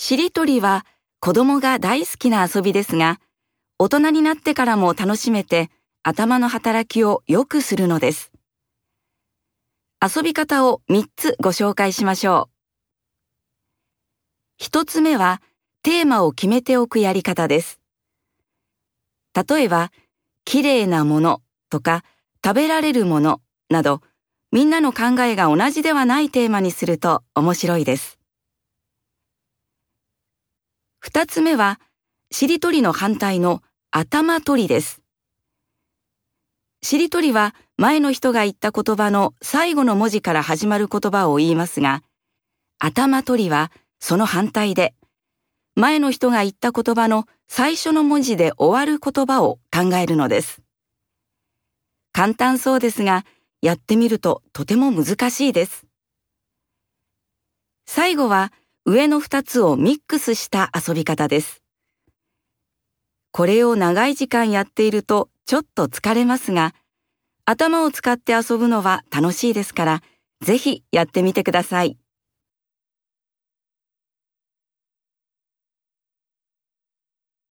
しりとりは子供が大好きな遊びですが、大人になってからも楽しめて頭の働きを良くするのです。遊び方を3つご紹介しましょう。1つ目はテーマを決めておくやり方です。例えば、綺麗なものとか食べられるものなど、みんなの考えが同じではないテーマにすると面白いです。二つ目は、しりとりの反対の頭取りです。しりとりは前の人が言った言葉の最後の文字から始まる言葉を言いますが、頭取りはその反対で、前の人が言った言葉の最初の文字で終わる言葉を考えるのです。簡単そうですが、やってみるととても難しいです。最後は上の2つをミックスした遊び方です。これを長い時間やっているとちょっと疲れますが、頭を使って遊ぶのは楽しいですから、ぜひやってみてください。